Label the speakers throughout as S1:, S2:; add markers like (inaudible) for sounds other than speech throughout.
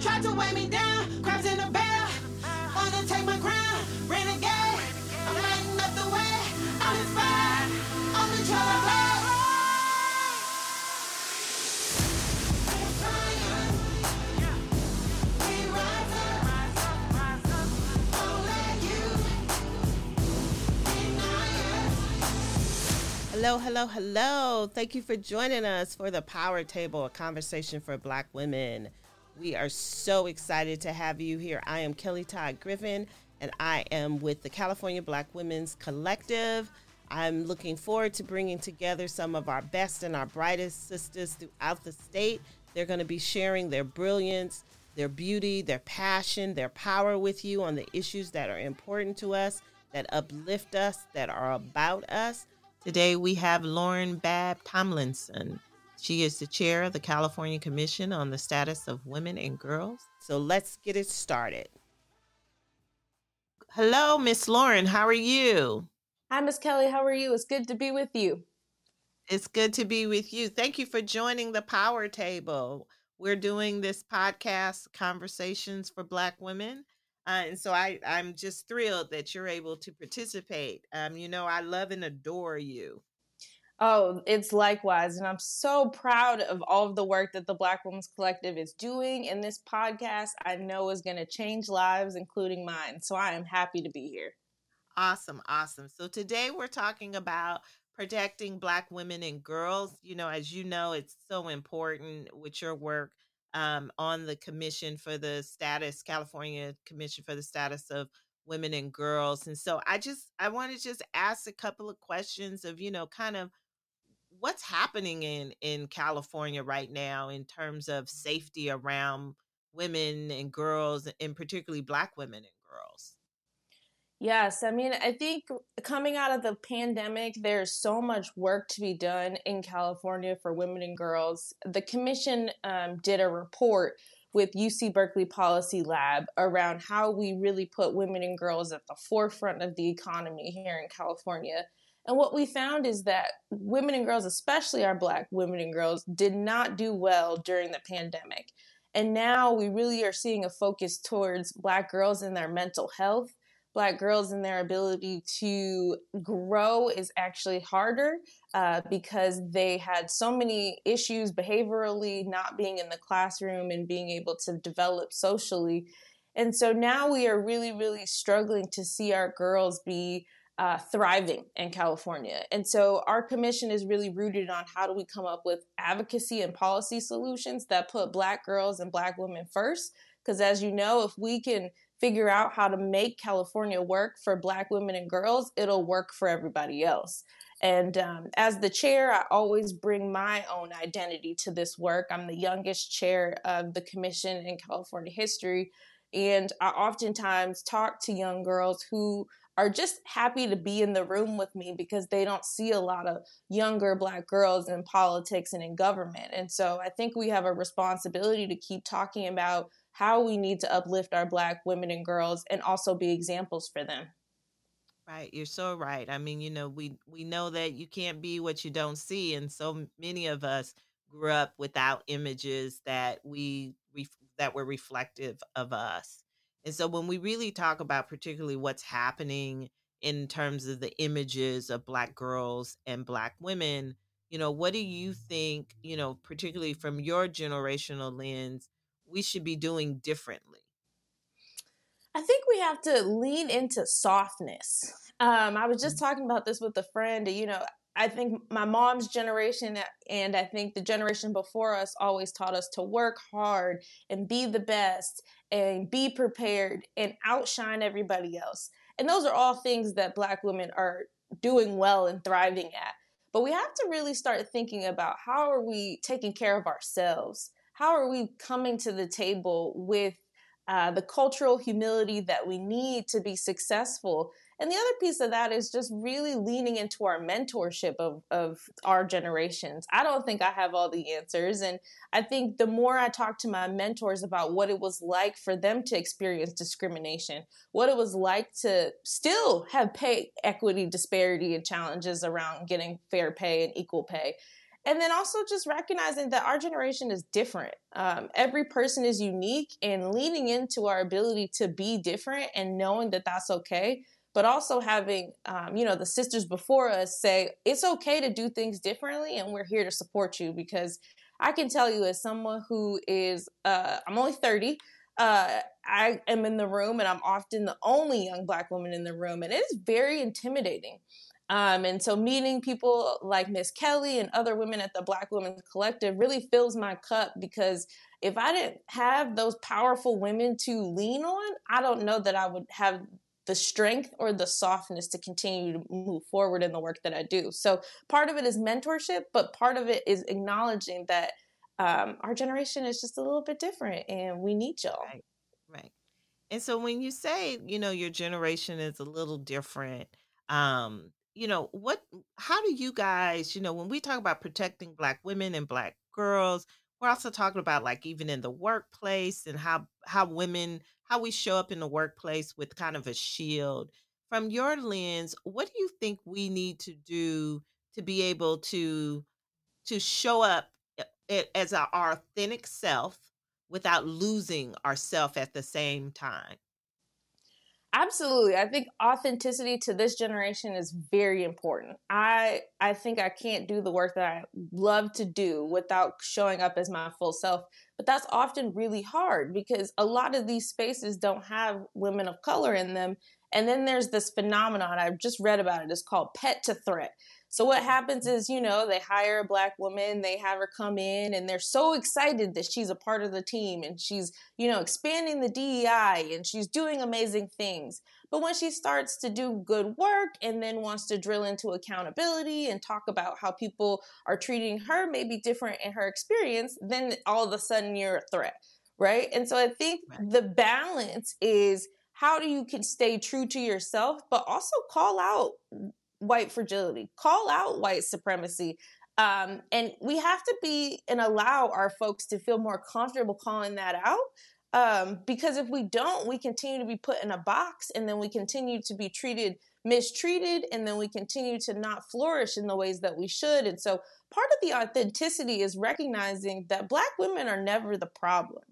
S1: Tried to weigh me down, crabs in a barrel. Wanna take my crown, renegade. I'm lighting up the way, I'm inspired. On the us.
S2: Hello, hello, hello. Thank you for joining us for the Power Table, a conversation for Black women. We are so excited to have you here. I am Kellie Todd Griffin, and I am with the California Black Women's Collective. I'm looking forward to bringing together some of our best and our brightest sisters throughout the state. They're going to be sharing their brilliance, their beauty, their passion, their power with you on the issues that are important to us, that uplift us, that are about us. Today we have Lauren Babb Tomlinson. She is the chair of the California Commission on the Status of Women and Girls. So let's get it started. Hello, Miss Lauren. How are you?
S3: Hi, Miss Kellie. How are you? It's good to be with you.
S2: It's good to be with you. Thank you for joining the Power Table. We're doing this podcast, Conversations for Black Women. Uh, and so I, I'm just thrilled that you're able to participate. Um, you know, I love and adore you.
S3: Oh, it's likewise. And I'm so proud of all of the work that the Black Women's Collective is doing. And this podcast, I know, is going to change lives, including mine. So I am happy to be here.
S2: Awesome, awesome. So today we're talking about protecting Black women and girls. You know, as you know, it's so important with your work um, on the Commission for the Status, California Commission for the Status of Women and Girls. And so I just, I want to just ask a couple of questions of, you know, kind of what's happening in in California right now in terms of safety around women and girls, and particularly Black women and girls.
S3: Yes, I mean, I think coming out of the pandemic, there's so much work to be done in California for women and girls. The commission um, did a report with UC Berkeley Policy Lab around how we really put women and girls at the forefront of the economy here in California. And what we found is that women and girls, especially our Black women and girls, did not do well during the pandemic. And now we really are seeing a focus towards Black girls and their mental health black girls and their ability to grow is actually harder uh, because they had so many issues behaviorally, not being in the classroom and being able to develop socially. And so now we are really, really struggling to see our girls be uh, thriving in California. And so our commission is really rooted on how do we come up with advocacy and policy solutions that put Black girls and Black women first. Because as you know, if we can figure out how to make California work for Black women and girls, it'll work for everybody else. And um, as the chair, I always bring my own identity to this work. I'm the youngest chair of the commission in California history. And I oftentimes talk to young girls who are just happy to be in the room with me because they don't see a lot of younger black girls in politics and in government. And so I think we have a responsibility to keep talking about how we need to uplift our black women and girls and also be examples for them.
S2: Right, you're so right. I mean, you know, we we know that you can't be what you don't see, and so many of us grew up without images that we that were reflective of us. And so when we really talk about particularly what's happening in terms of the images of black girls and black women, you know, what do you think, you know, particularly from your generational lens, we should be doing differently?
S3: I think we have to lean into softness. Um, I was just
S2: Mm-hmm.
S3: talking about this with a friend. You know, I think my mom's generation and I think the generation before us always taught us to work hard and be the best and be prepared and outshine everybody else. And those are all things that Black women are doing well and thriving at. But we have to really start thinking about how are we taking care of ourselves? How are we coming to the table with uh, the cultural humility that we need to be successful. And the other piece of that is just really leaning into our mentorship of, of our generations. I don't think I have all the answers. And I think the more I talk to my mentors about what it was like for them to experience discrimination, what it was like to still have pay equity disparity and challenges around getting fair pay and equal pay. and then also just recognizing that our generation is different. Um, every person is unique, and leaning into our ability to be different and knowing that that's okay. But also having, um, you know, the sisters before us say it's okay to do things differently, and we're here to support you because I can tell you, as someone who is, uh, I'm only 30, uh, I am in the room and I'm often the only young black woman in the room, and it is very intimidating. Um, and so meeting people like Miss Kellie and other women at the Black Women's Collective really fills my cup because if I didn't have those powerful women to lean on, I don't know that I would have the strength or the softness to continue to move forward in the work that I do. So part of it is mentorship, but part of it is acknowledging that um, our generation is just a little bit different and we need y'all.
S2: Right. Right. And so when you say, you know, your generation is a little different, um, you know, what how do you guys, you know, when we talk about protecting black women and black girls, we're also talking about like even in the workplace and how how women how we show up in the workplace with kind of a shield. From your lens, what do you think we need to do to be able to to show up as our authentic self without losing ourself at the same time?
S3: Absolutely. I think authenticity to this generation is very important. I I think I can't do the work that I love to do without showing up as my full self. But that's often really hard because a lot of these spaces don't have women of color in them. And then there's this phenomenon I've just read about it. It's called pet to threat. So what happens is, you know, they hire a black woman, they have her come in, and they're so excited that she's a part of the team and she's, you know, expanding the DEI and she's doing amazing things. But when she starts to do good work and then wants to drill into accountability and talk about how people are treating her maybe different in her experience, then all of a sudden you're a threat, right? And so I think the balance is how do you can stay true to yourself but also call out white fragility, call out white supremacy. Um, and we have to be and allow our folks to feel more comfortable calling that out. Um, because if we don't, we continue to be put in a box and then we continue to be treated mistreated and then we continue to not flourish in the ways that we should. And so part of the authenticity is recognizing that Black women are never the problem.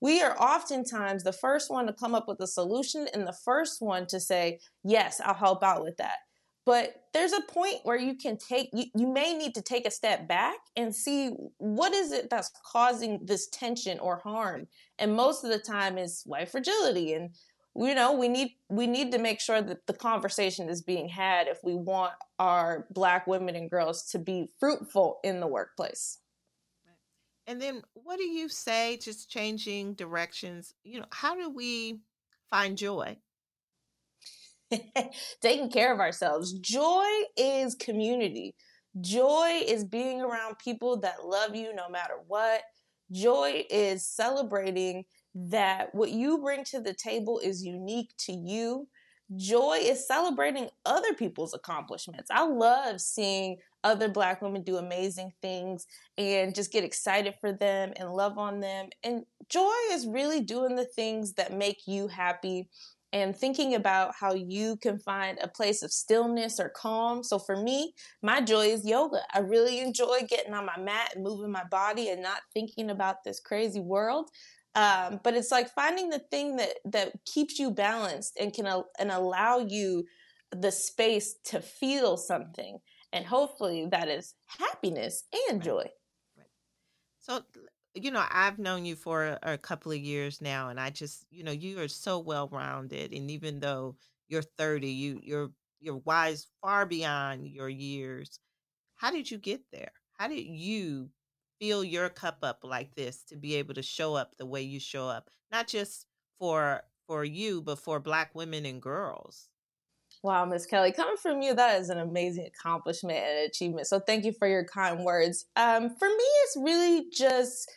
S3: We are oftentimes the first one to come up with a solution and the first one to say, Yes, I'll help out with that. But there's a point where you can take, you, you may need to take a step back and see what is it that's causing this tension or harm. And most of the time is white fragility. And you know we need we need to make sure that the conversation is being had if we want our black women and girls to be fruitful in the workplace
S2: and then what do you say just changing directions you know how do we find joy (laughs)
S3: taking care of ourselves. Joy is community. Joy is being around people that love you no matter what. Joy is celebrating that what you bring to the table is unique to you. Joy is celebrating other people's accomplishments. I love seeing other Black women do amazing things and just get excited for them and love on them. And joy is really doing the things that make you happy and thinking about how you can find a place of stillness or calm. So for me, my joy is yoga. I really enjoy getting on my mat and moving my body and not thinking about this crazy world. Um, but it's like finding the thing that that keeps you balanced and can and allow you the space to feel something, and hopefully that is happiness and joy. Right.
S2: So you know, I've known you for a, a couple of years now, and I just, you know, you are so well rounded. And even though you're 30, you you're you're wise far beyond your years. How did you get there? How did you fill your cup up like this to be able to show up the way you show up, not just for for you, but for Black women and girls?
S3: Wow, Miss Kellie, coming from you, that is an amazing accomplishment and achievement. So thank you for your kind words. Um, for me, it's really just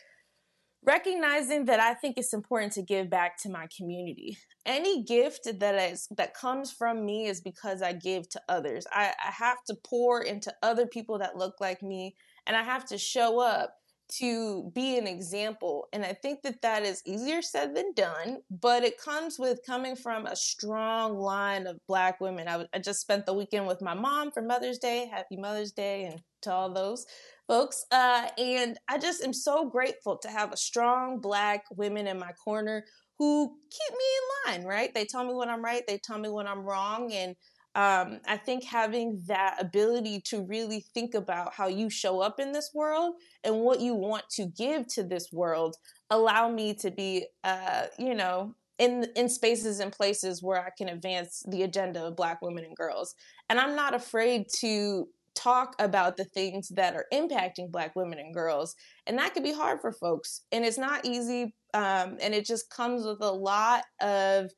S3: recognizing that I think it's important to give back to my community. Any gift that is that comes from me is because I give to others. I, I have to pour into other people that look like me, and I have to show up to be an example. And I think that that is easier said than done, but it comes with coming from a strong line of Black women. I, I just spent the weekend with my mom for Mother's Day. Happy Mother's Day and to all those. Folks. Uh, and I just am so grateful to have a strong black women in my corner who keep me in line, right? They tell me when I'm right, they tell me when I'm wrong. And um, I think having that ability to really think about how you show up in this world and what you want to give to this world allow me to be, uh, you know, in in spaces and places where I can advance the agenda of Black women and girls. And I'm not afraid to talk about the things that are impacting Black women and girls. And that can be hard for folks, and it's not easy. Um, and it just comes with a lot of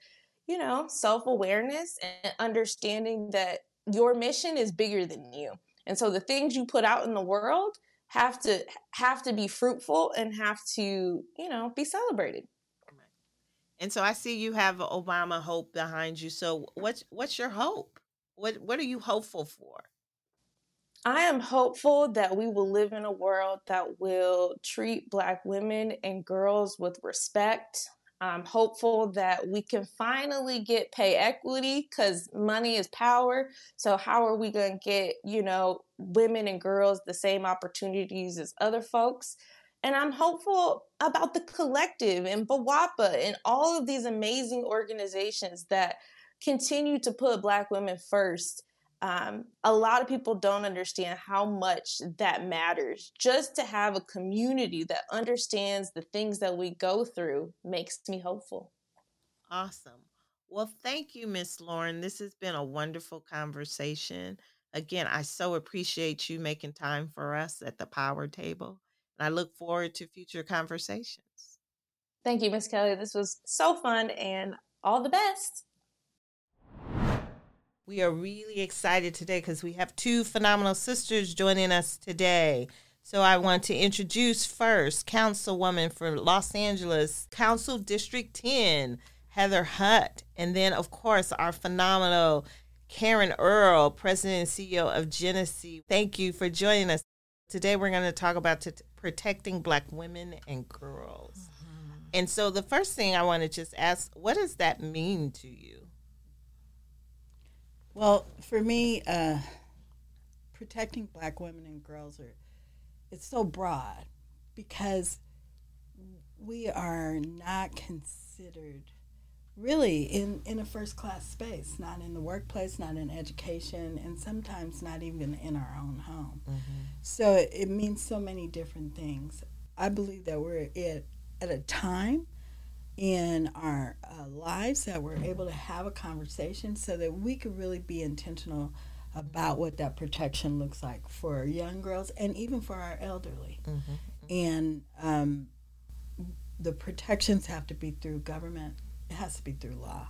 S3: you know, self awareness and understanding that your mission is bigger than you. And so the things you put out in the world have to have to be fruitful and have to, you know, be celebrated.
S2: And so I see you have Obama Hope behind you. So what's what's your hope? What what are you hopeful for?
S3: I am hopeful that we will live in a world that will treat black women and girls with respect, I'm hopeful that we can finally get pay equity because money is power. So, how are we going to get, you know, women and girls the same opportunities as other folks? And I'm hopeful about the collective and BWOPA and all of these amazing organizations that continue to put Black women first um, a lot of people don't understand how much that matters. Just to have a community that understands the things that we go through makes me hopeful.
S2: Awesome. Well, thank you, Miss Lauren. This has been a wonderful conversation. Again, I so appreciate you making time for us at the power table. And I look forward to future conversations.
S3: Thank you, Miss Kellie. This was so fun and all the best.
S2: We are really excited today because we have two phenomenal sisters joining us today. So I want to introduce first Councilwoman for Los Angeles, Council District 10, Heather Hutt, and then of course our phenomenal Karen Earl, President and CEO of Jenesse. Thank you for joining us. Today we're going to talk about t- protecting Black women and girls. Mm-hmm. And so the first thing I want to just ask, what does that mean to you?
S4: Well, for me, uh, protecting black women and girls are it's so broad because we are not considered really in, in a first class space, not in the workplace, not in education, and sometimes not even in our own home. Mm-hmm. So it, it, means so many different things. I believe that we're at, at a time in our uh, lives that we're able to have a conversation so that we could really be intentional about what that protection looks like for young girls and even for our elderly. Mm-hmm. And um, the protections have to be through government, it has to be through law.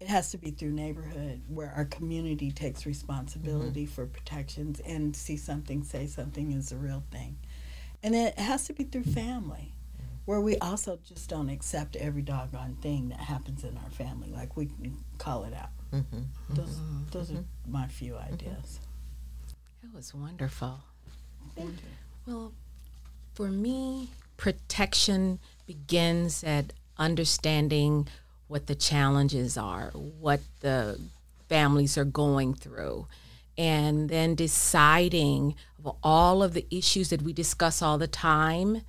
S4: It has to be through neighborhood where our community takes responsibility mm-hmm. for protections and see something, say something is a real thing. And it has to be through family where we also just don't accept every doggone thing that happens in our family. Like we can call it out. Mm-hmm. Those, mm-hmm. those are mm-hmm. my few ideas.
S5: That was wonderful. Thank you. Well, for me, protection begins at understanding what the challenges are, what the families are going through, and then deciding all of the issues that we discuss all the time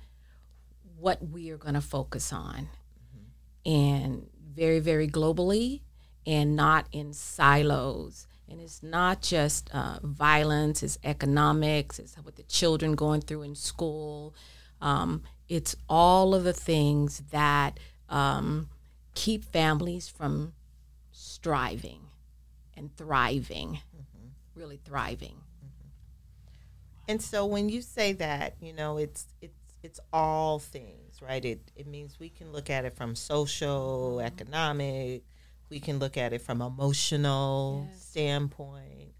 S5: what we are going to focus on mm-hmm. and very very globally and not in silos and it's not just uh, violence it's economics it's what the children going through in school um, it's all of the things that um, keep families from striving and thriving mm-hmm. really thriving
S2: and so when you say that you know it's it's it's all things, right? It it means we can look at it from social, economic, we can look at it from emotional yes. standpoint.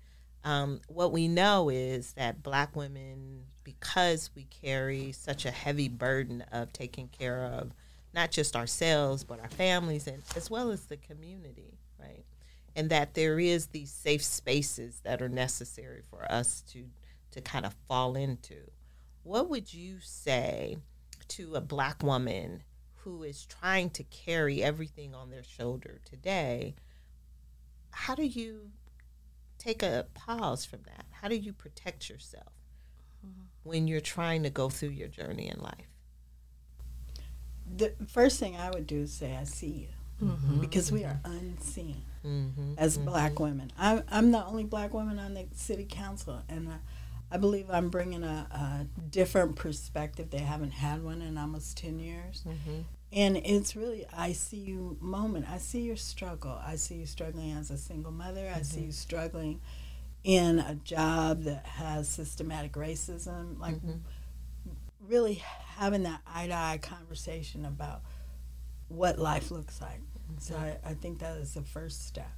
S2: Um, what we know is that black women, because we carry such a heavy burden of taking care of not just ourselves but our families and as well as the community, right? And that there is these safe spaces that are necessary for us to to kind of fall into what would you say to a black woman who is trying to carry everything on their shoulder today? How do you take a pause from that? How do you protect yourself? Mm-hmm. when you're trying to go through your journey in life?
S4: The first thing I would do is say, I see you. Mm-hmm. Because we are mm-hmm. unseen as black women. I'm, I'm the only black woman on the city council, and I, believe I'm bringing a, a different perspective. They haven't had one in almost 10 years. Mm-hmm. And it's really, I see you moment. I see your struggle. I see you struggling as a single mother. I see mm-hmm. you struggling in a job that has systematic racism. Like, mm-hmm. really having that eye to eye conversation about what life looks like. So I, I think that is the first step.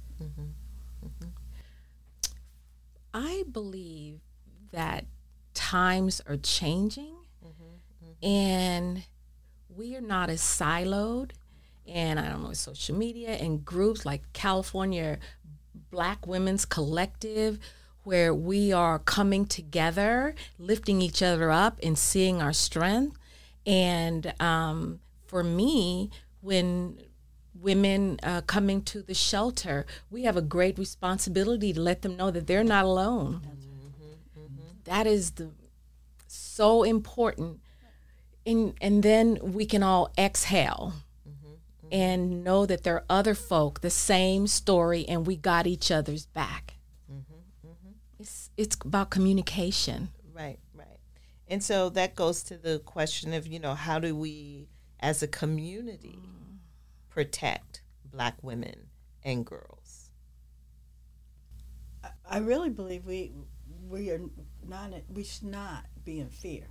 S5: I believe that times are changing and we are not as siloed. And I don't know, social media and groups like California Black Women's Collective, where we are coming together, lifting each other up, and seeing our strength. And um, for me, when women uh, coming to the shelter, we have a great responsibility to let them know that they're not alone. That is the so important. And and then we can all exhale mm-hmm, mm-hmm. and know that there are other folk, the same story, and we got each other's back. Mm-hmm, it's it's about communication.
S2: Right, right. And so that goes to the question of, you know, how do we as a community protect black women and girls?
S4: I really believe we we are not we should not be in fear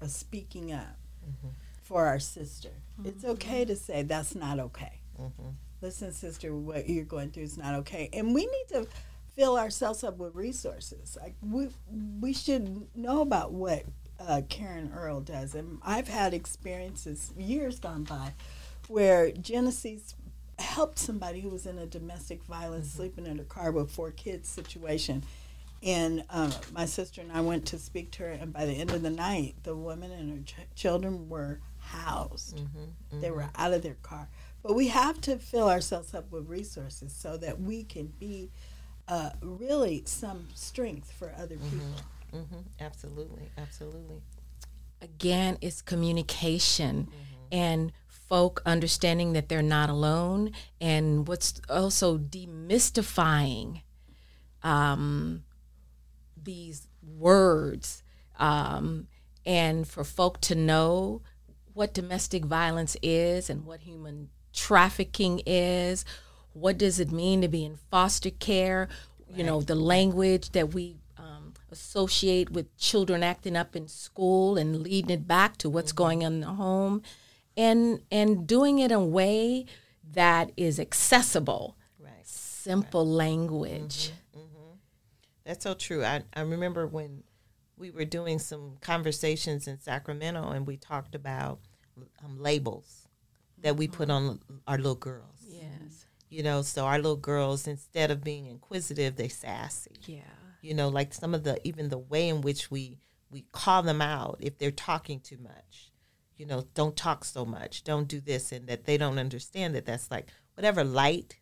S4: of speaking up mm-hmm. for our sister. It's mm-hmm. okay to say that's not okay. Mm-hmm. Listen, sister, what you're going through is not okay, and we need to fill ourselves up with resources. Like we we should know about what uh, Karen Earl does, and I've had experiences years gone by where Jenesse helped somebody who was in a domestic violence, sleeping in a car with four kids situation. And um, my sister and I went to speak to her, and by the end of the night, the woman and her ch- children were housed. They were out of their car. But we have to fill ourselves up with resources so that we can be uh, really some strength for other people.
S2: hmm Absolutely, absolutely.
S5: again it's communication and folk understanding that they're not alone and what's also demystifying um, these words um, and for folk to know what domestic violence is and what human trafficking is what does it mean to be in foster care? You know the language that we um, associate with children acting up in school and leading it back to what's going on in the home and and doing it in a way that is accessible.
S2: Right.
S5: simple language
S2: That's so true. I, I remember when we were doing some conversations in Sacramento and we talked about um, labels that we put on our little girls.
S5: yes
S2: You know, so our little girls, instead of being inquisitive, they sassy.
S5: yeah
S2: You know, like some of the even the way in which we we call them out if they're talking too much. You know, don't talk so much. Don't do this, and that they don't understand that that's like whatever light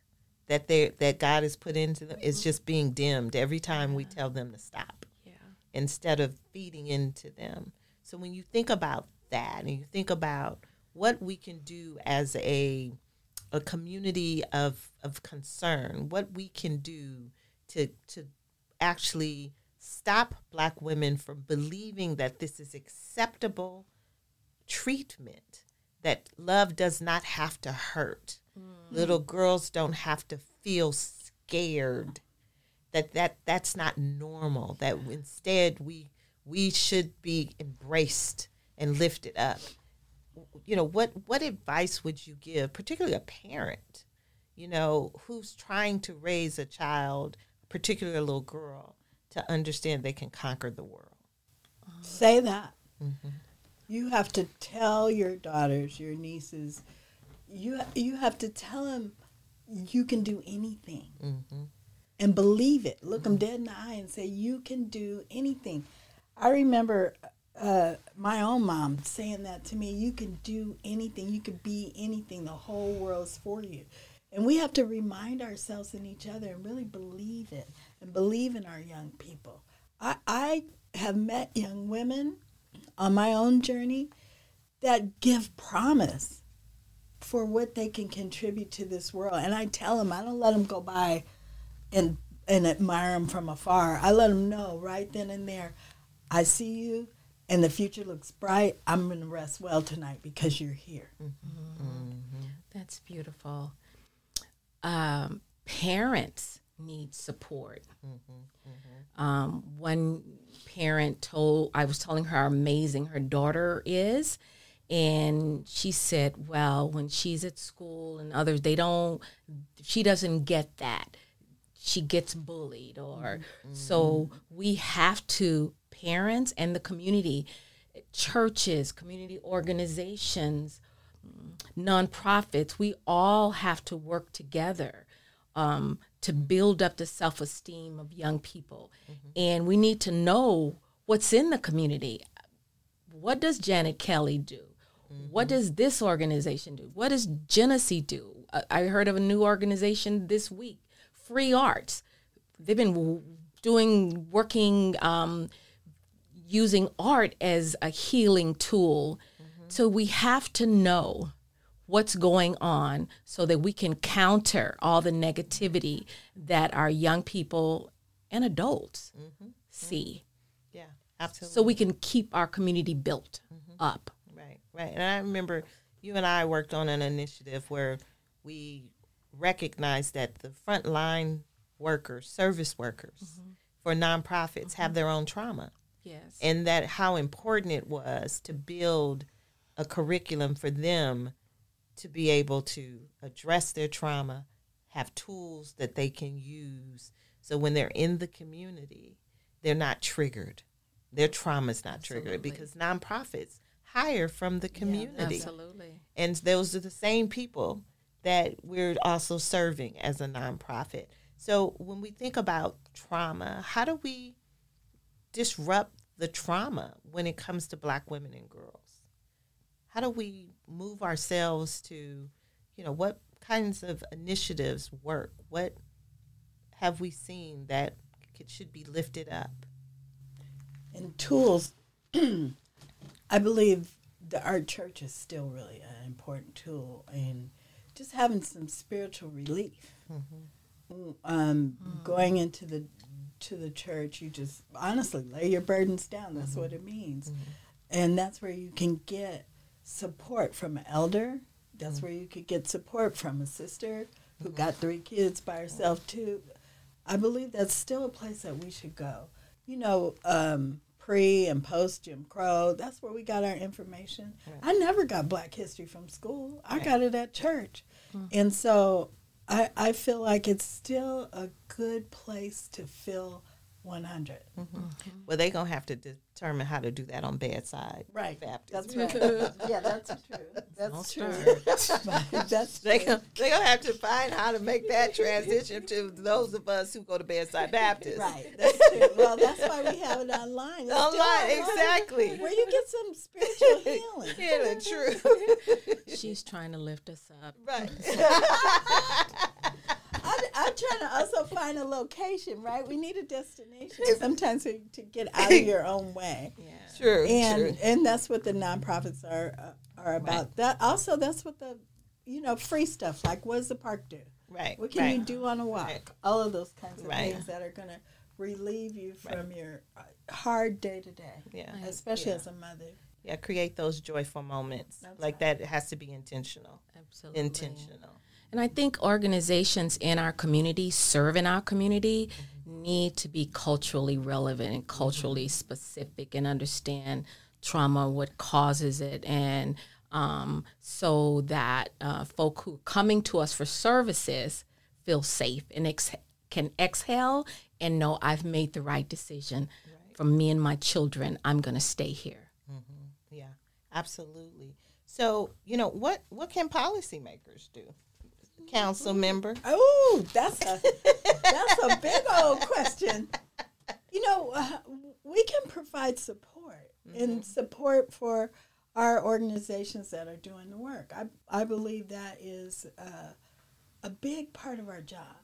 S2: that they that God has put into them is just being dimmed every time we tell them to stop
S5: yeah
S2: instead of feeding into them. So when you think about that and you think about what we can do as a a community of of concern, what we can do to to actually stop black women from believing that this is acceptable treatment that love does not have to hurt. Mm. Little girls don't have to feel scared that that that's not normal that instead we we should be embraced and lifted up you know what what advice would you give particularly a parent you know who's trying to raise a child particularly a little girl to understand they can conquer the world
S4: Say that. Mm-hmm. You have to tell your daughters, your nieces, you you have to tell them you can do anything, and believe it. Look them dead in the eye and say you can do anything. I remember uh, my own mom saying that to me. You can do anything. You can be anything. The whole world's for you. And we have to remind ourselves and each other and really believe it and believe in our young people. I, I have met young women on my own journey that give promise for what they can contribute to this world. And I tell them, I don't let them go by and and admire them from afar. I let them know right then and there, I see you, and the future looks bright. I'm gonna rest well tonight because you're here.
S5: That's beautiful. Um, parents need support. Um, one parent told I was telling her how amazing her daughter is, and she said, "Well, when she's at school and others, they don't. She doesn't get that. She gets bullied, or so we have to parents and the community, churches, community organizations." nonprofits, we all have to work together um, to build up the self esteem of young people. Mm-hmm. And we need to know what's in the community. What does Janet Kelly do? What mm-hmm. does this organization do? What does Jenesse do? I- I heard of a new organization this week, Free Arts. They've been doing, working, um, using art as a healing tool. Mm-hmm. So we have to know what's going on so that we can counter all the negativity that our young people and adults mm-hmm. see. Mm-hmm.
S2: Yeah, absolutely.
S5: So we can keep our community built mm-hmm. up.
S2: Right, right. And I remember you and I worked on an initiative where we recognized that the frontline workers, service workers for nonprofits have their own trauma.
S5: Yes.
S2: And that how important it was to build a curriculum for them to be able to address their trauma, have tools that they can use. So when they're in the community, they're not triggered. Their trauma is not triggered because nonprofits hire from the community.
S5: Absolutely.
S2: And those are the same people that we're also serving as a nonprofit. So when we think about trauma, how do we disrupt the trauma when it comes to black women and girls? How do we move ourselves to, you know, what kinds of initiatives work? What have we seen that could, should be lifted up?
S4: And tools, (clears throat) I believe the art church is still really an important tool, and just having some spiritual relief. Mm-hmm. Um, mm. Going into the to the church, you just honestly lay your burdens down. That's mm-hmm. what it means, mm-hmm. and that's where you can get support from an elder. That's mm. where you could get support from a sister who mm-hmm. got three kids by herself too. I believe that's still a place that we should go. You know, um, pre and post Jim Crow, that's where we got our information. I never got Black History from school. I got it at church. Mm. And so I, I feel like it's still a good place to feel 100. Mm-hmm.
S2: Well, they're going to have to determine how to do that on bedside.
S4: Right.
S2: Baptist.
S4: That's right. (laughs) yeah, that's true. That's true. (laughs) That's
S2: They
S4: true.
S2: gonna, they gonna have to find how to make that transition to those of us who go to bedside Baptist.
S4: Right. That's true. Well, that's why we have it online. It's still
S2: Online, exactly.
S4: Where you get some spiritual (laughs) healing.
S2: Yeah, true.
S5: She's trying to lift us up.
S2: right.
S4: I, I'm trying to also find a location, right? We need a destination sometimes to, to get out of your own way.
S5: Yeah.
S2: True.
S4: and
S2: true.
S4: and that's what the nonprofits are uh, are about. That also that's what the you know free stuff like what does the park do?
S2: Right.
S4: What can
S2: right.
S4: you do on a walk?
S2: Right.
S4: All of those kinds of
S2: Right.
S4: things that are going to relieve you from your uh, hard day to day,
S2: Yeah.
S4: especially
S2: Yeah.
S4: as a mother.
S2: Yeah. Create those joyful moments.
S4: That's
S2: like that. It has to be intentional.
S5: Absolutely.
S2: Intentional.
S5: And I think organizations in our community, serve in our community, need to be culturally relevant and culturally specific and understand trauma, what causes it, and um, so that uh, folk who are coming to us for services feel safe and ex- can exhale and know I've made the right decision for me and my children. I'm going to stay here.
S2: Yeah. Absolutely. So you know what? What can policymakers do? Council member.
S4: Oh, that's a that's a big old question. You know, uh, we can provide support and support for our organizations that are doing the work. I I believe that is uh, a big part of our job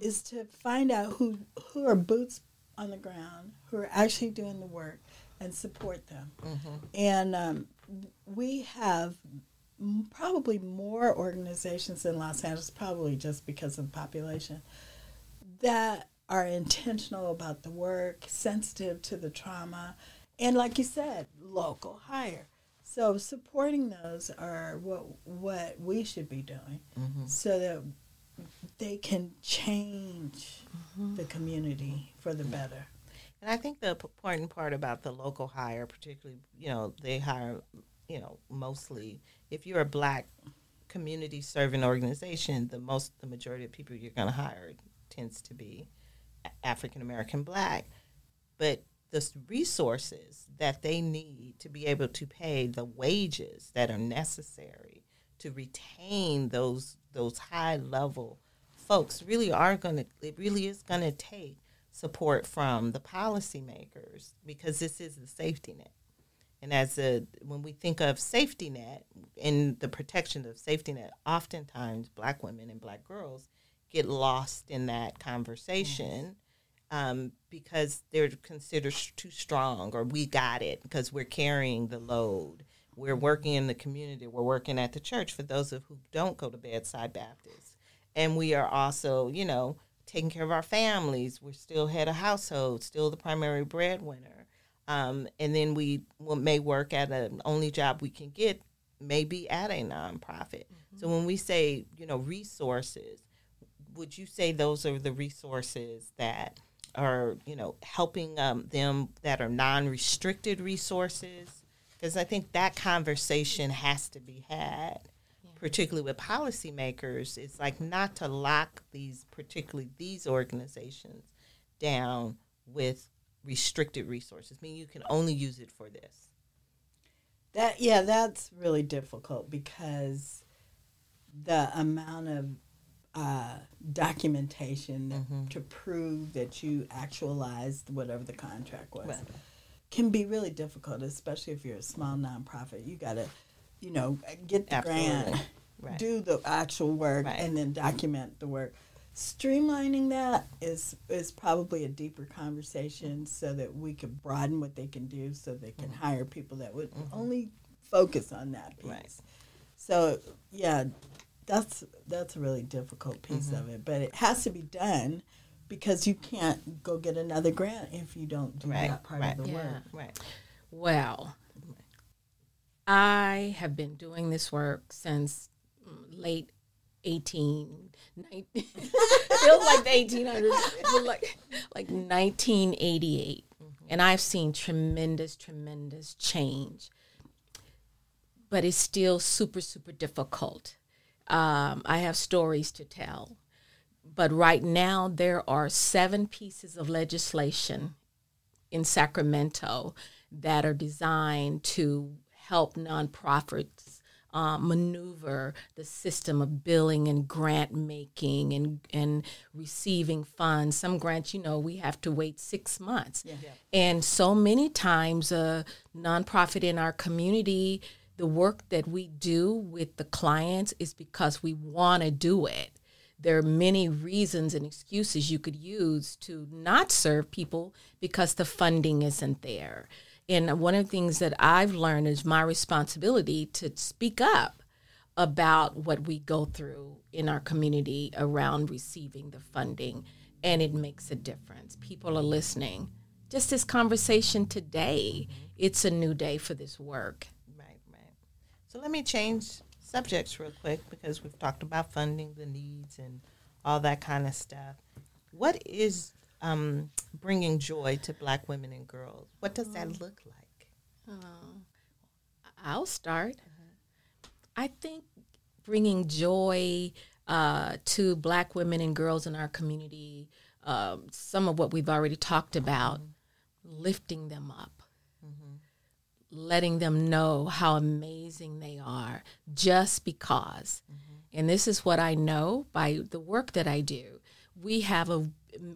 S4: is to find out who who are boots on the ground who are actually doing the work and support them. And um, we have probably more organizations in Los Angeles, probably just because of the population, that are intentional about the work, sensitive to the trauma, and like you said, local hire. So supporting those are what what we should be doing, mm-hmm. so that they can change mm-hmm. the community for the better.
S2: And I think the important part about the local hire, particularly, you know, they hire, you know, mostly if you're a black community serving organization, the most, the majority of people you're going to hire tends to be African American black. But the resources that they need to be able to pay the wages that are necessary to retain those those high level folks really are going to it really is going to take support from the policymakers because this is the safety net and as a when we think of safety net and the protection of safety net oftentimes black women and black girls get lost in that conversation um, because they're considered too strong or we got it because we're carrying the load. We're working in the community. We're working at the church for those of who don't go to Bedside Baptist. And we are also, you know, taking care of our families. We're still head of household, still the primary breadwinner. Um, and then we may work at an only job we can get, maybe at a nonprofit. So when we say, you know, resources, would you say those are the resources that are you know helping um, them that are non-restricted resources? Because i think that conversation has to be had particularly with policymakers. It's like not to lock these particularly these organizations down with restricted resources I mean you can only use it for this
S4: That yeah, that's really difficult because the amount of uh, documentation that- to prove that you actualized whatever the contract was can be really difficult, especially if you're a small nonprofit. You got to, you know, get the
S2: Absolutely.
S4: grant,
S2: Right.
S4: do the actual work,
S2: Right.
S4: and then document the work. Streamlining that is is probably a deeper conversation, so that we could broaden what they can do, so they can hire people that would only focus on that piece.
S2: Right.
S4: So yeah, that's that's a really difficult piece of it, but it has to be done because you can't go get another grant if you don't do
S2: Right,
S4: that part
S2: right.
S4: of the
S5: Yeah.
S4: work.
S2: right
S5: Well, I have been doing this work since mm, late 18, 19, (laughs) feels like the 1800s, but like, like 1988. And I've seen tremendous, tremendous change. But it's still super, super difficult. Um, I have stories to tell. But right now, there are seven pieces of legislation in Sacramento that are designed to help nonprofits uh, maneuver the system of billing and grant making and and receiving funds. Some grants, you know, we have to wait six months, and so many times a nonprofit in our community, the work that we do with the clients is because we want to do it there are many reasons and excuses you could use to not serve people because the funding isn't there. And one of the things that I've learned is my responsibility to speak up about what we go through in our community around receiving the funding. And it makes a difference. People are listening. Just this conversation today, it's a new day for this work.
S2: Right, right. So let me change subjects real quick because we've talked about funding, the needs, and all that kind of stuff. What is um, bringing joy to Black women and girls? What does that mm-hmm. look like?
S5: Uh, I'll start. Uh-huh. I think bringing joy uh, to Black women and girls in our community, um, some of what we've already talked about, mm-hmm. lifting them up, mm-hmm. letting them know how amazing they are just because. And this is what I know by the work that I do. We have a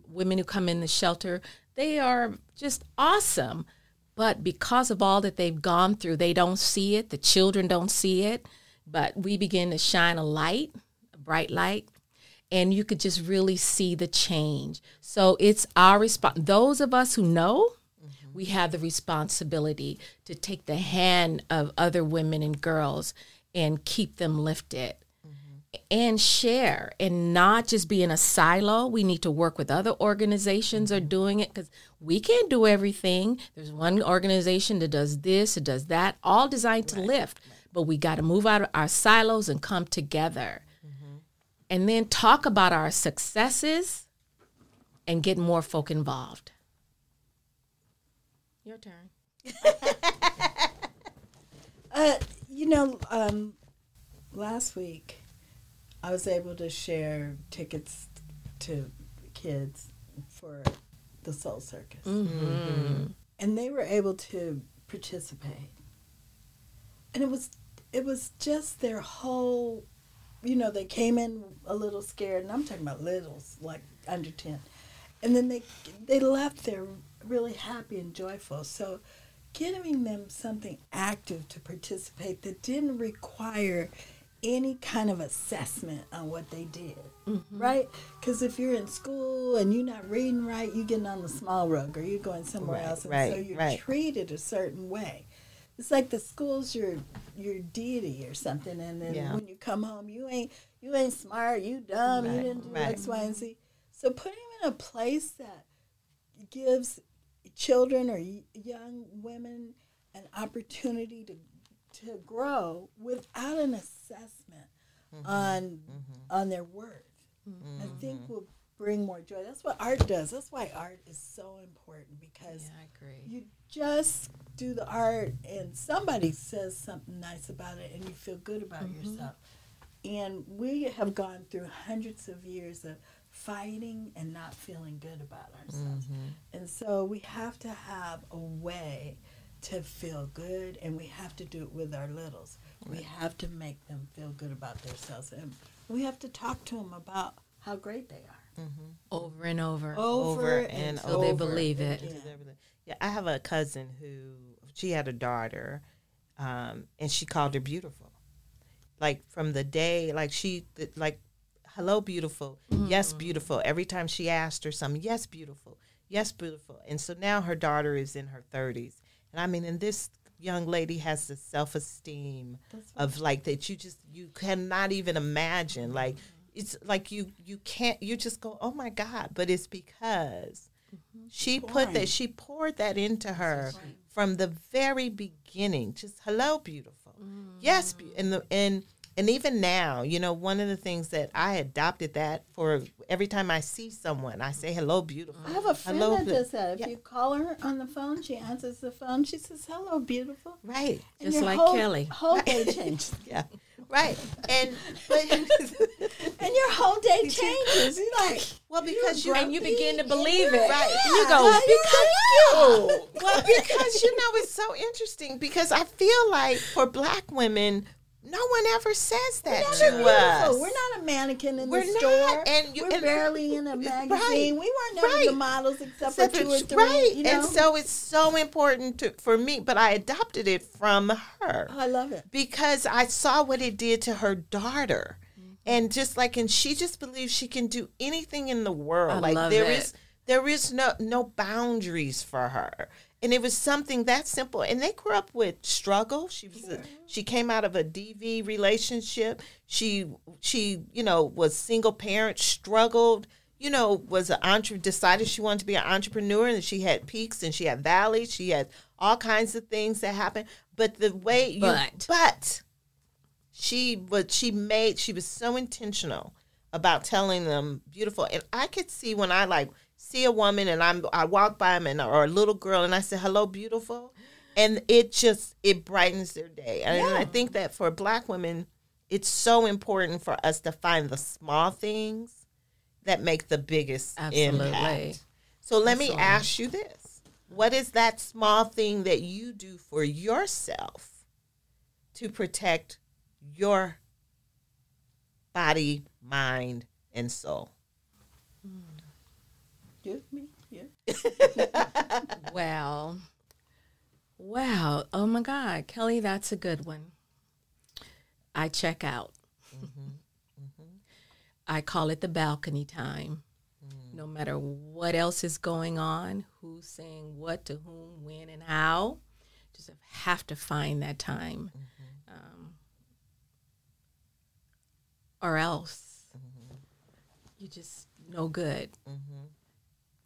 S5: women who come in the shelter. They are just awesome, but because of all that they've gone through, they don't see it. The children don't see it, but we begin to shine a light, a bright light, and you could just really see the change. So it's our response. Those of us who know, mm-hmm. we have the responsibility to take the hand of other women and girls and keep them lifted and share and not just be in a silo. We need to work with other organizations are doing it because we can't do everything. There's one organization that does this, it does that, all designed to lift. But we got to move out of our silos and come together. And then talk about our successes and get more folk involved. Your turn. (laughs)
S4: Uh, you know, um, last week I was able to share tickets to kids for the Soul Circus, mm-hmm. Mm-hmm. and they were able to participate. And it was it was just their whole, you know, they came in a little scared, and I'm talking about littles, like under ten, and then they they left there really happy and joyful. So giving them something active to participate that didn't require any kind of assessment on what they did, mm-hmm. right? Because if you're in school and you're not reading right, you're getting on the small rug or you're going somewhere
S2: Right,
S4: else, and
S2: right,
S4: so you're
S2: right.
S4: treated a certain way. It's like the school's your your deity or something, and then
S2: Yeah.
S4: when you come home, you ain't you ain't smart, you dumb, you didn't do. X, Y, and Z. So putting them in a place that gives children or y- young women an opportunity to to grow without an assessment mm-hmm. on mm-hmm. on their worth. I mm-hmm. think will bring more joy. That's what art does. That's why art is so important because
S5: agree.
S4: you just do the art and somebody says something nice about it and you feel good about yourself. And we have gone through hundreds of years of fighting and not feeling good about ourselves. And so we have to have a way to feel good and we have to do it with our littles. We have to make them feel good about themselves and we have to talk to them about how great they are.
S5: Over and over.
S4: Over,
S2: and
S4: and
S2: over.
S5: So they believe it.
S2: Into. Yeah, I have a cousin who she had a daughter, um, and she called her beautiful. Like from the day, like she, like, hello, beautiful, yes, beautiful. Every time she asked her something, yes, beautiful, yes, beautiful. And so now her daughter is in her thirties, and I mean, and this young lady has the self esteem of like that you just you cannot even imagine. Mm-hmm. Like it's like you you can't you just go, oh my god, but it's because mm-hmm. she put that she poured that into her from the very beginning. Just hello beautiful. Mm. Yes be- and the and and even now you know one of the things that i adopted that for every time i see someone i say hello beautiful
S4: I have a friend
S2: Hello,
S4: that
S2: be-
S4: does that. If
S2: Yeah.
S4: you call her on the phone, she answers the phone. She says, "Hello, beautiful."
S2: right
S4: And
S5: Just
S4: your
S5: like
S4: whole,
S5: Kellie.
S4: Whole day changes, (laughs)
S2: yeah right and (laughs) but
S4: and your whole day changes. You're like,
S2: well because you
S5: And you begin to believe it.
S2: Right.
S4: yeah,
S5: You go,
S4: well, you're like, "Yeah."
S2: well, because you know it's so interesting because I feel like for black women, no one ever says that
S4: We're
S2: to
S4: not
S2: us.
S4: We're not a mannequin in
S2: We're
S4: the
S2: not,
S4: store.
S2: and you-
S4: We're
S2: and-
S4: barely in a
S2: Right,
S4: magazine. We weren't never
S2: right.
S4: the models except for
S2: Except
S4: two or
S2: it's-
S4: three.
S2: right,
S4: You know?
S2: and so it's so important to, for me. But I adopted it from her
S4: Oh, I love it.
S2: because I saw what it did to her daughter.
S4: Mm-hmm.
S2: And just like, and she just believes she can do anything in the world.
S5: I
S2: like
S5: love
S2: there
S5: it.
S2: is, there is no no boundaries for her. And it was something that simple. And they grew up with struggle. She was, a, she came out of a DV relationship. She, she, you know, was single parent, struggled. You know, was an entre decided she wanted to be an entrepreneur, and she had peaks and she had valleys. She had all kinds of things that happened. But the way you,
S5: But.
S2: but she but she made she was so intentional about telling them beautiful and i could see when i like see a woman and i'm i walk by them and or a little girl and i say hello beautiful. And it just it brightens their day. And i think that for black women it's so important for us to find the small things that make the biggest
S5: Absolutely.
S2: impact. So let me ask you this. What is that small thing that you do for yourself to protect your body, mind, and soul.
S4: You, me, you. (laughs)
S5: Well, wow. Oh my God. Kellie, that's a good one. I check out. Mm-hmm, mm-hmm. I call it the balcony time. Mm. No matter what else is going on, who's saying what to whom, when, and how, just have to find that time. Mm-hmm. Um, or else you're just no good.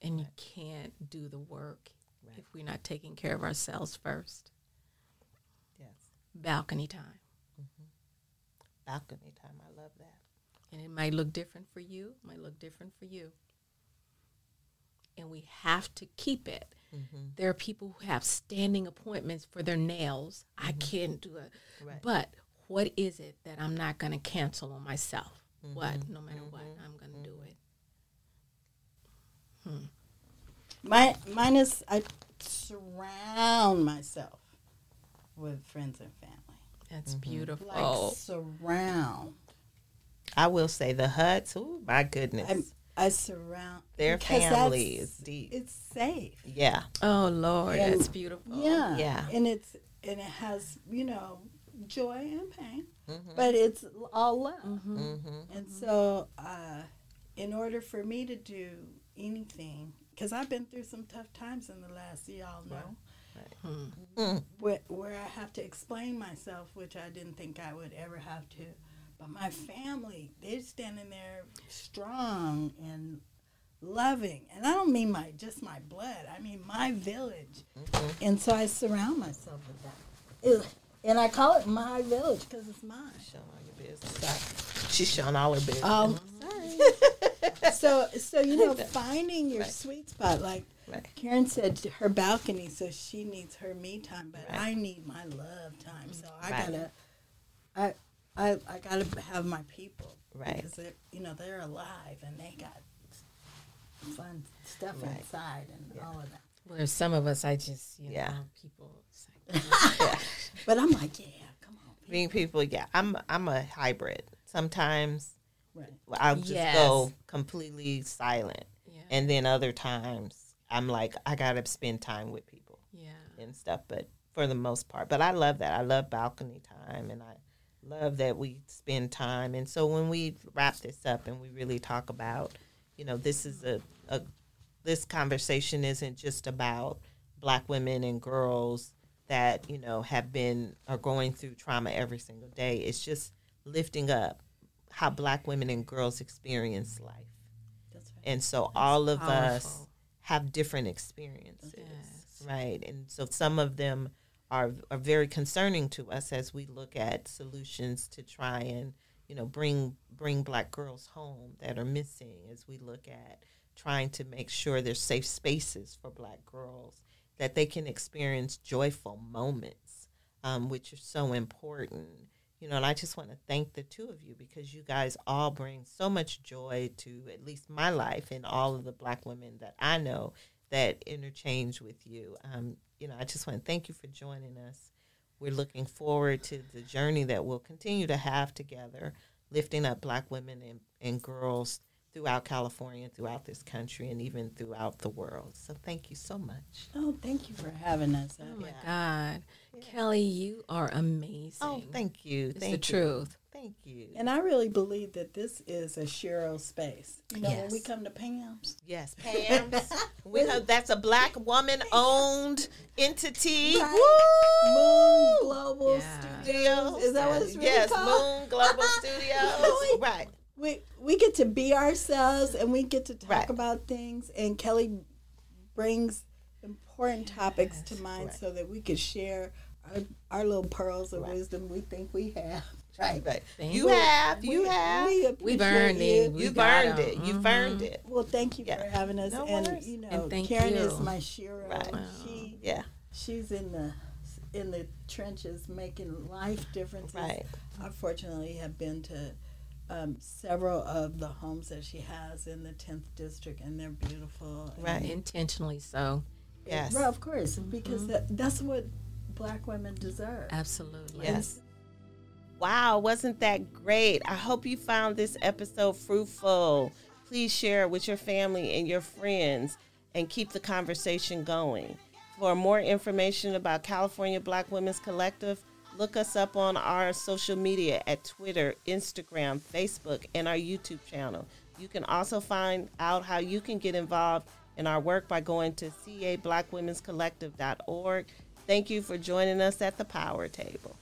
S5: And you can't do the work if we're not taking care of ourselves first.
S2: Yes.
S5: Balcony time. Mm-hmm.
S2: Balcony time. I love that.
S5: And it might look different for you, might look different for you. And we have to keep it. Mm-hmm. There are people who have standing appointments for their nails. I mm-hmm. can't do it.
S2: Right.
S5: But what is it that I'm not going to cancel on myself? What? No matter what, I'm going to do it.
S4: My, mine is I surround myself with friends and family.
S5: That's beautiful.
S4: Like surround.
S2: I will say the Hutts. Oh my goodness.
S4: I'm, I surround
S2: Their
S4: because
S2: family is deep.
S4: It's safe.
S2: yeah.
S5: oh, Lord,
S4: And-
S5: that's beautiful.
S4: Yeah.
S2: Yeah.
S4: And it's and it has, you know, joy and pain.
S2: Mm-hmm.
S4: But it's all love.
S2: Mm-hmm.
S4: And so uh in order for me to do anything because I've been through some tough times in the last year, y'all know.
S2: Mm.
S4: Where, where I have to explain myself, which I didn't think I would ever have to. But my family, they're standing there strong and loving. And I don't mean my just my blood. I mean my village. And so I surround myself with that. It- and I call it my village because it's mine.
S2: Showing all your business. She's showing all her business.
S4: Um, (laughs) so so you know (laughs) finding your sweet spot like
S2: Right.
S4: Karen said her balcony so she needs her me time but
S2: Right.
S4: I need my love time so I
S2: Right.
S4: gotta I I I gotta have my people
S2: Right.
S4: because they're you know they're alive and they got fun stuff
S2: Right.
S4: inside and all of that
S5: Well, there's some of us, I just, you
S2: Yeah.
S5: know, people. It's like, (laughs)
S4: but I'm like yeah come on
S2: Being people, yeah. I'm I'm a hybrid. Sometimes
S4: right
S2: I'll just
S5: Yes.
S2: go completely silent.
S5: yeah.
S2: And then other times I'm like, I gotta spend time with people
S5: yeah.
S2: and stuff. But for the most part, but I love that. I love balcony time, and I love that we spend time. And so when we wrap this up and we really talk about, you know, this is a, a this conversation isn't just about black women and girls that you know have been are going through trauma every single day. It's just lifting up how black women and girls experience life.
S4: that's right
S2: And so all of us have different experiences,
S5: Yes.
S2: right? And so some of them are are very concerning to us as we look at solutions to try and you know bring bring black girls home that are missing. As we look at trying to make sure there's safe spaces for black girls that they can experience joyful moments, um, which are so important. You know, and I just want to thank the two of you because you guys all bring so much joy to at least my life and all of the black women that I know that interchange with you. Um, you know, I just want to thank you for joining us. We're looking forward to the journey that we'll continue to have together, lifting up black women and, and girls throughout California, throughout this country, and even throughout the world. So thank you so much.
S4: oh thank you for having us
S5: Oh my
S2: Yeah.
S5: God, Kellie, you are amazing.
S2: Oh, thank you.
S5: It's
S2: thank
S5: the
S2: you.
S5: truth.
S2: Thank you.
S4: and I really believe that this is a shero space you know when we come to Pam's
S2: Yes, Pam's. (laughs) we have, that's a black woman owned entity.
S4: Right.
S2: Woo!
S4: Moon Global
S5: Yeah.
S4: Studios. Is that what it's really
S2: yes,
S4: called?
S2: Moon Global (laughs) Studios. right.
S4: We we get to be ourselves and we get to talk
S2: Right.
S4: about things. And Kellie brings important topics to mind
S2: Right.
S4: so that we could share our, our little pearls of
S2: Right.
S4: wisdom we think we have. (laughs) Right.
S2: Right.
S5: Thank
S2: You
S5: you.
S2: have. You
S4: We-
S2: have.
S4: We
S5: We've earned it.
S2: You've
S5: got
S2: earned
S5: 'em.
S2: it. You've
S5: Mhm.
S2: earned it.
S4: Well, thank you
S2: Yeah.
S4: for having us.
S2: No
S4: and
S2: worries.
S4: you know,
S5: And thank
S4: Karen
S5: you.
S4: is my shero.
S2: Right.
S4: She
S2: Yeah.
S4: she's in the in the trenches making life differences.
S2: Right.
S4: I fortunately have been to um, several of the homes that she has in the 10th district, and they're beautiful. and-
S2: Right.
S5: Intentionally so.
S2: Yes.
S4: Well, of course, because that, that's what black women deserve.
S5: Absolutely.
S2: Yes. Wow, wasn't that great? I hope you found this episode fruitful. Please share it with your family and your friends and keep the conversation going. For more information about California Black Women's Collective, Look us up on our social media at Twitter, Instagram, Facebook, and our YouTube channel. You can also find out how you can get involved in our work by going to cablackwomen'scollective.org. Thank you for joining us at the Power Table.